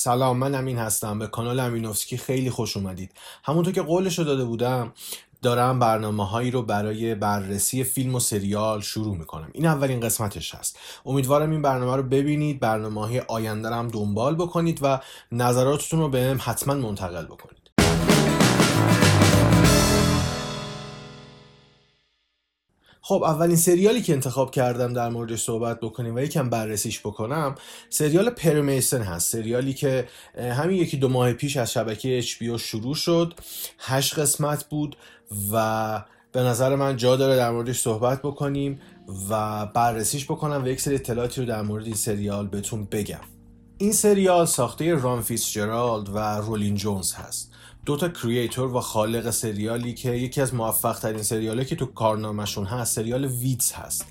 سلام من امین هستم. به کانال امینوفسکی خیلی خوش اومدید. همونطور که قولش رو داده بودم دارم برنامه هایی رو برای بررسی فیلم و سریال شروع می‌کنم. این اولین قسمتش هست. امیدوارم این برنامه رو ببینید برنامه های آینده هم دنبال بکنید و نظراتتون رو به حتما منتقل بکنید. خب اولین سریالی که انتخاب کردم در موردش صحبت بکنیم و یکم بررسیش بکنم سریال پرمیسن هست. سریالی که همین یکی دو ماه پیش از شبکه HBO شروع شد هشت قسمت بود و به نظر من جا داره در موردش صحبت بکنیم و بررسیش بکنم و یک سری اطلاعاتی رو در مورد این سریال بهتون بگم. این سریال ساخته ران جرالد و رولین جونز هست. دو تا کریئتور و خالق سریالی که یکی از موفق ترین سریالی که تو کارنامهشون هست سریال ویدز هست.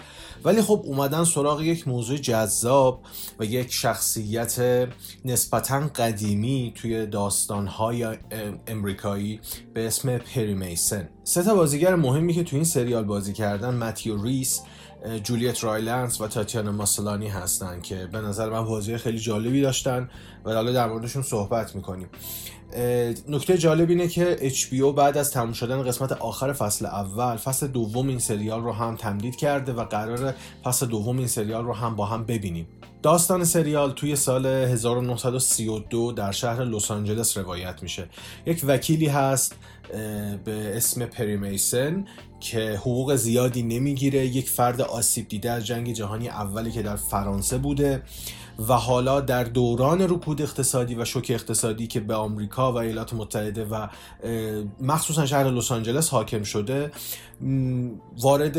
ولی خب اومدن سراغ یک موضوع جذاب و یک شخصیت نسبتا قدیمی توی داستانهای امریکایی به اسم پری میسن. سه تا بازیگر مهمی که تو این سریال بازی کردن متیو ریس جولیت رایلنس و تاتیانا ماسلانی هستن که به نظر من بازی خیلی جالبی داشتن و حالا در موردشون صحبت می‌کنیم. نکته جالب اینه که HBO بعد از تموم شدن قسمت آخر فصل اول فصل دوم این سریال رو هم تمدید کرده و قرار فصل دوم این سریال رو هم با هم ببینیم. داستان سریال توی سال 1932 در شهر لس آنجلس روایت میشه. یک وکیلی هست به اسم پری میسن که حقوق زیادی نمی‌گیره یک فرد آسیب دیده از جنگ جهانی اولی که در فرانسه بوده و حالا در دوران رکود اقتصادی و شوک اقتصادی که به آمریکا و ایالات متحده و مخصوصا شهر لس آنجلس حاکم شده وارد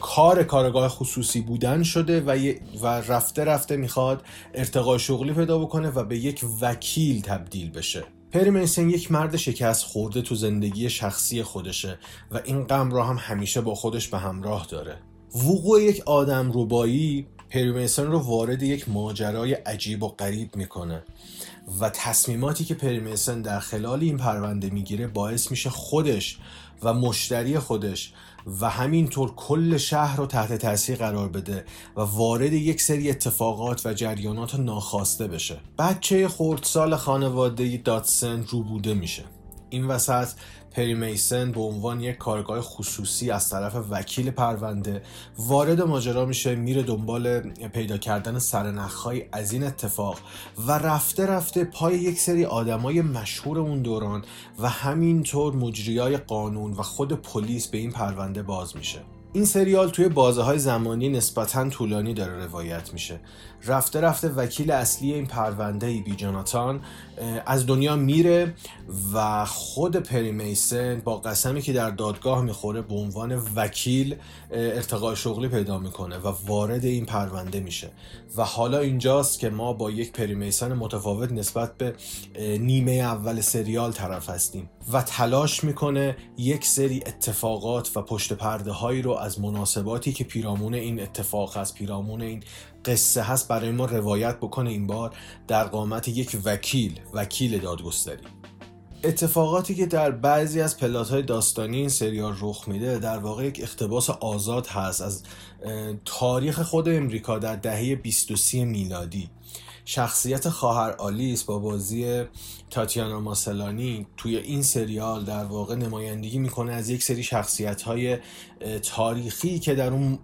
کار کارگاه خصوصی بودن شده و, و رفته رفته می‌خواد ارتقای شغلی پیدا بکنه و به یک وکیل تبدیل بشه. پری میسن یک مرد شکست خورده تو زندگی شخصی خودشه و این غم را هم همیشه با خودش به همراه داره. وقوع یک آدم روبایی پریمیسن رو وارد یک ماجرای عجیب و غریب می‌کنه و تصمیماتی که پریمیسن در خلال این پرونده می‌گیره باعث میشه خودش و مشتری خودش و همینطور کل شهر رو تحت تاثیر قرار بده و وارد یک سری اتفاقات و جریانات ناخواسته بشه. بچه خردسال خانواده داتسن رو بوده میشه. این وسط پری میسن به عنوان یک کارگاه خصوصی از طرف وکیل پرونده وارد ماجرا میشه میره دنبال پیدا کردن سرنخهای از این اتفاق و رفته رفته پای یک سری آدمای مشهور اون دوران و همینطور مجریای قانون و خود پلیس به این پرونده باز میشه. این سریال توی بازه های زمانی نسبتا طولانی داره روایت میشه. رفته رفته وکیل اصلی این پرونده ای بی جاناتان از دنیا میره و خود پری میسن با قسمی که در دادگاه می‌خوره به عنوان وکیل ارتقای شغلی پیدا می‌کنه و وارد این پرونده میشه. و حالا اینجاست که ما با یک پری میسن متفاوت نسبت به نیمه اول سریال طرف هستیم. و تلاش می‌کنه یک سری اتفاقات و پشت پرده هایی رو از مناسباتی که پیرامون این اتفاق هست پیرامون این قصه هست برای ما روایت بکنه این بار در قامت یک وکیل وکیل دادگستری. اتفاقاتی که در بعضی از پلات های داستانی این سریال رخ میده در واقع یک اختباس آزاد هست از تاریخ خود امریکا در دهه 23 میلادی. شخصیت خواهر آلیس با بازی تاتیانا ماسلانی توی این سریال در واقع نمایندگی می‌کنه از یک سری شخصیت های تاریخی که در اون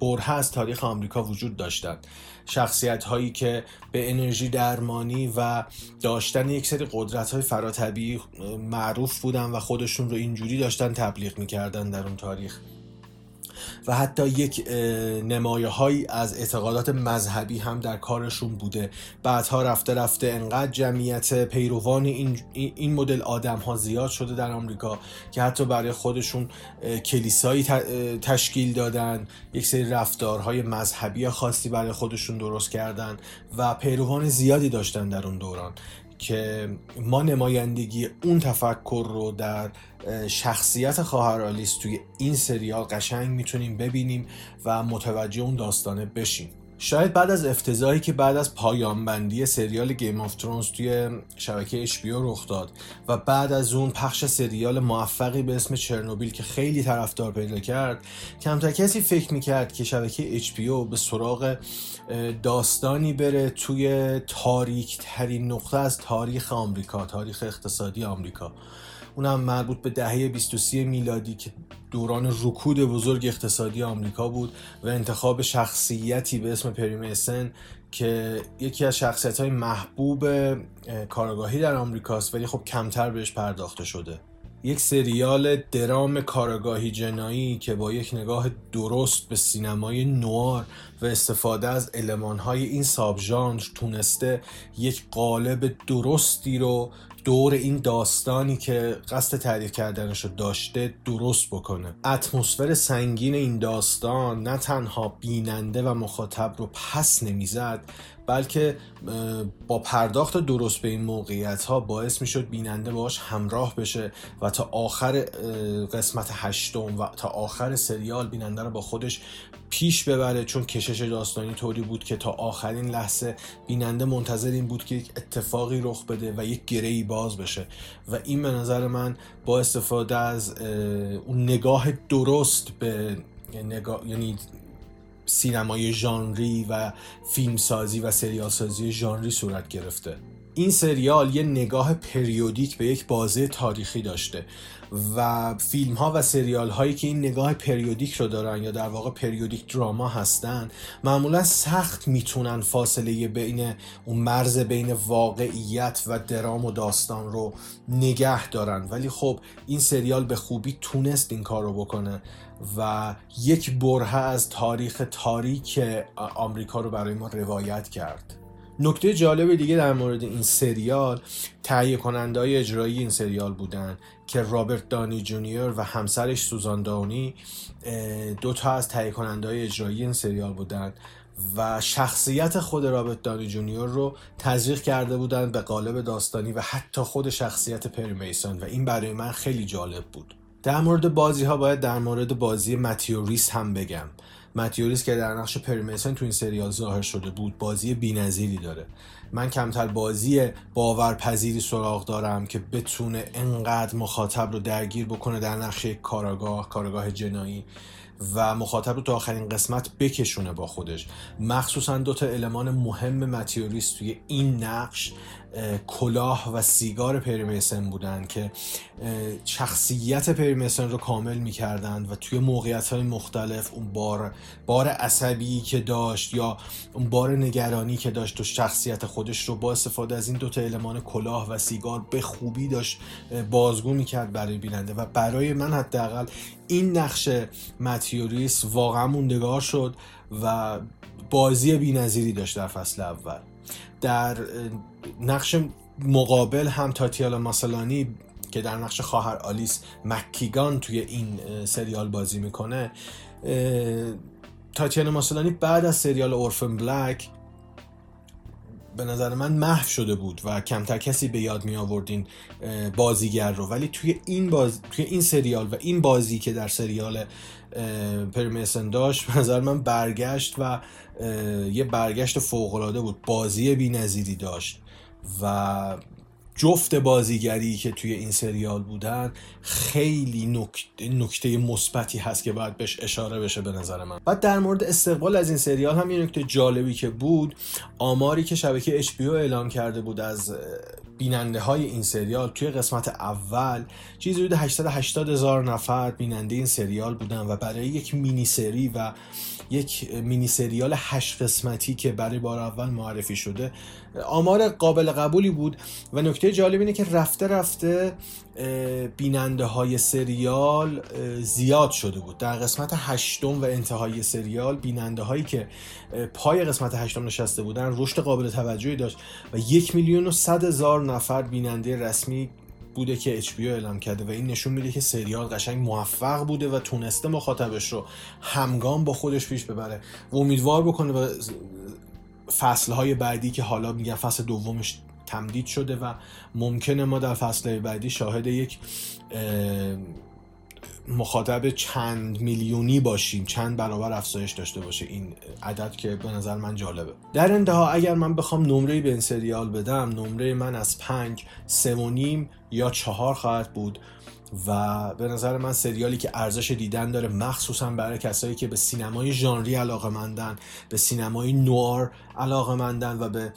بره از تاریخ آمریکا وجود داشتند شخصیت هایی که به انرژی درمانی و داشتن یک سری قدرت های فراتبی معروف بودن و خودشون رو اینجوری داشتن تبلیغ می‌کردن در اون تاریخ. و حتی یک نمایه هایی از اعتقادات مذهبی هم در کارشون بوده. بعدها رفته رفته انقدر جمعیت پیروان این, این مدل آدم ها زیاد شده در آمریکا که حتی برای خودشون کلیسایی تشکیل دادن یک سری رفتارهای مذهبی خاصی برای خودشون درست کردن و پیروان زیادی داشتن در اون دوران. که ما نمایندگی اون تفکر رو در شخصیت خواهر آلیس توی این سریال قشنگ می‌تونیم ببینیم و متوجه اون داستانه بشیم. شاید بعد از افتضاحی که بعد از پایان بندی سریال Game of Thrones توی شبکه HBO رخ داد و بعد از اون پخش سریال موفقی به اسم چرنوبیل که خیلی طرفدار پیدا کرد کمتر کسی فکر می‌کرد که شبکه HBO به سراغ داستانی بره توی تاریک ترین نقطه از تاریخ آمریکا تاریخ اقتصادی آمریکا. اونم مربوط به دهه 23 میلادی که دوران رکود بزرگ اقتصادی آمریکا بود و انتخاب شخصیتی به اسم پریمیسن که یکی از شخصیت های محبوب کارگاهی در آمریکاست ولی خب کمتر بهش پرداخته شده. یک سریال درام کارگاهی جنایی که با یک نگاه درست به سینمای نوار و استفاده از المانهای این ساب تونسته یک قالب درستی رو دور این داستانی که قصد تعریف کردنش رو داشته درست بکنه. اتمسفر سنگین این داستان نه تنها بیننده و مخاطب رو پس نمی‌زد بلکه با پرداخت درست به این موقعیت ها باعث می شد بیننده باش همراه بشه و تا آخر قسمت هشتم و تا آخر سریال بیننده رو با خودش پیش ببره. چون کشش داستانی طوری بود که تا آخرین لحظه بیننده منتظر این بود که یک اتفاقی رخ بده و یک گرهی باز بشه. و این به نظر من با استفاده از اون نگاه درست به نگاه یعنی سینمای ژانری و فیلمسازی و سریال سازی ژانری صورت گرفته. این سریال یه نگاه پریودیک به یک بازه تاریخی داشته و فیلم ها و سریال هایی که این نگاه پریودیک رو دارن یا در واقع پریودیک دراما هستن معمولا سخت می‌تونن فاصله بین اون مرز بین واقعیت و درام و داستان رو نگه دارن. ولی خب این سریال به خوبی تونست این کار رو بکنه و یک بره از تاریخ تاریک آمریکا رو برای ما روایت کرد. نکته جالب دیگه در مورد این سریال تهیه کننده های اجرایی این سریال بودن که رابرت دانی جونیور و همسرش سوزان داونی دو تا از تهیه کننده های اجرایی این سریال بودن و شخصیت خود رابرت دانی جونیور رو تزریق کرده بودن به قالب داستانی و حتی خود شخصیت پری میسن و این برای من خیلی جالب بود. در مورد بازی ها باید در مورد بازی متیو ریس هم بگم. متیو ریس که در نقش پری میسن تو این سریال ظاهر شده بود بازی بینظیری داره. من کمتر بازی باورپذیری سراغ دارم که بتونه انقدر مخاطب رو درگیر بکنه در نقش کارآگاه کارآگاه جنایی و مخاطب رو تا آخرین قسمت بکشونه با خودش. مخصوصا دو تا المان مهم متیوریس توی این نقش کلاه و سیگار پریمیسن بودن که شخصیت پریمیسن رو کامل می‌کردن و توی موقعیت های مختلف اون بار بار عصبی که داشت یا اون بار نگرانی که داشت تو شخصیت خودش رو با استفاده از این دوتا المان کلاه و سیگار به خوبی داشت بازگو می‌کرد برای بیننده و برای من حداقل این نقش متیوریس واقعا موندگار شد و بازی بینظیری داشت در فصل اول. در نقش مقابل هم تاتیالا ماسلانی که در نقش خواهر آلیس مکیگان توی این سریال بازی می‌کنه تاتیانا ماسلانی بعد از سریال اورفن بلک به نظر من محو شده بود و کمتر کسی به یاد می آوردین بازیگر رو. ولی توی این باز... توی این سریال و این بازی که در سریال پرمیسن داشت به نظر من برگشت و یه برگشت فوق بود. بازی بی‌نظیری داشت. و جفت بازیگری که توی این سریال بودن خیلی نکته, نکته مثبتی هست که باید بهش اشاره بشه به نظر من. بعد در مورد استقبال از این سریال هم یه نکته جالبی که بود آماری که شبکه HBO اعلام کرده بود از بیننده های این سریال توی قسمت اول چیزی حدود 880 هزار نفر بیننده این سریال بودن و برای یک مینی سری و یک مینی سریال هشت قسمتی که برای بار اول معرفی شده. آمار قابل قبولی بود و نکته جالب اینه که رفته رفته بیننده های سریال زیاد شده بود. در قسمت هشتم و انتهای سریال بیننده هایی که پای قسمت هشتم نشسته بودن رشد قابل توجهی داشت و یک میلیون و صد هزار نفر بیننده رسمی بوده که HBO اعلام کرده و این نشون میده که سریال قشنگ موفق بوده و تونسته مخاطبش رو همگام با خودش پیش ببره و امیدوار بکنه به فصلهای بعدی که حالا میگن فصل دومش تمدید شده و ممکنه ما در فصل بعدی شاهد یک مخاطب چند میلیونی باشیم چند برابر افزایش داشته باشه این عدد که به نظر من جالبه. در انتها اگر من بخوام نمره به این سریال بدم نمره من از پنج سه و نیم یا چهار خواهد بود. و به نظر من سریالی که ارزش دیدن داره مخصوصا برای کسایی که به سینمای ژانری علاقه مندن به سینمای نوار علاقه مندن و به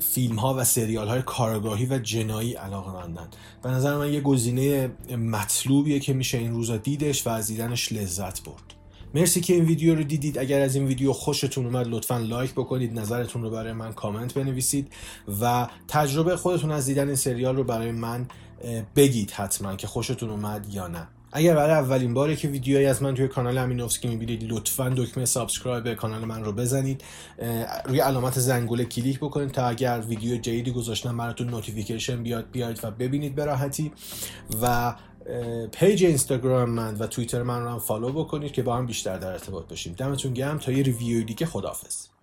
فیلم ها و سریال های کارگاهی و جنایی علاقه مندن به نظر من یه گزینه مطلوبیه که میشه این روزا دیدش و از دیدنش لذت برد. مرسی که این ویدیو رو دیدید. اگر از این ویدیو خوشتون اومد لطفا لایک بکنید نظرتون رو برای من کامنت بنویسید و تجربه خودتون از دیدن این سریال رو برای من بگید حتما که خوشتون اومد یا نه. اگر برای اولین باره که ویدیوهایی از من توی کانال امینوفسکی می‌بینید لطفا دکمه subscribe کانال من رو بزنید. روی علامت زنگوله کلیک بکنید تا اگر ویدیو جدیدی گذاشتم براتون notification بیاد بیاید و ببینید به راحتی. و page اینستاگرام من و توییتر من رو هم follow بکنید که با هم بیشتر در ارتباط باشیم. دمتون گرم. تا یه review دیگه خداحافظ.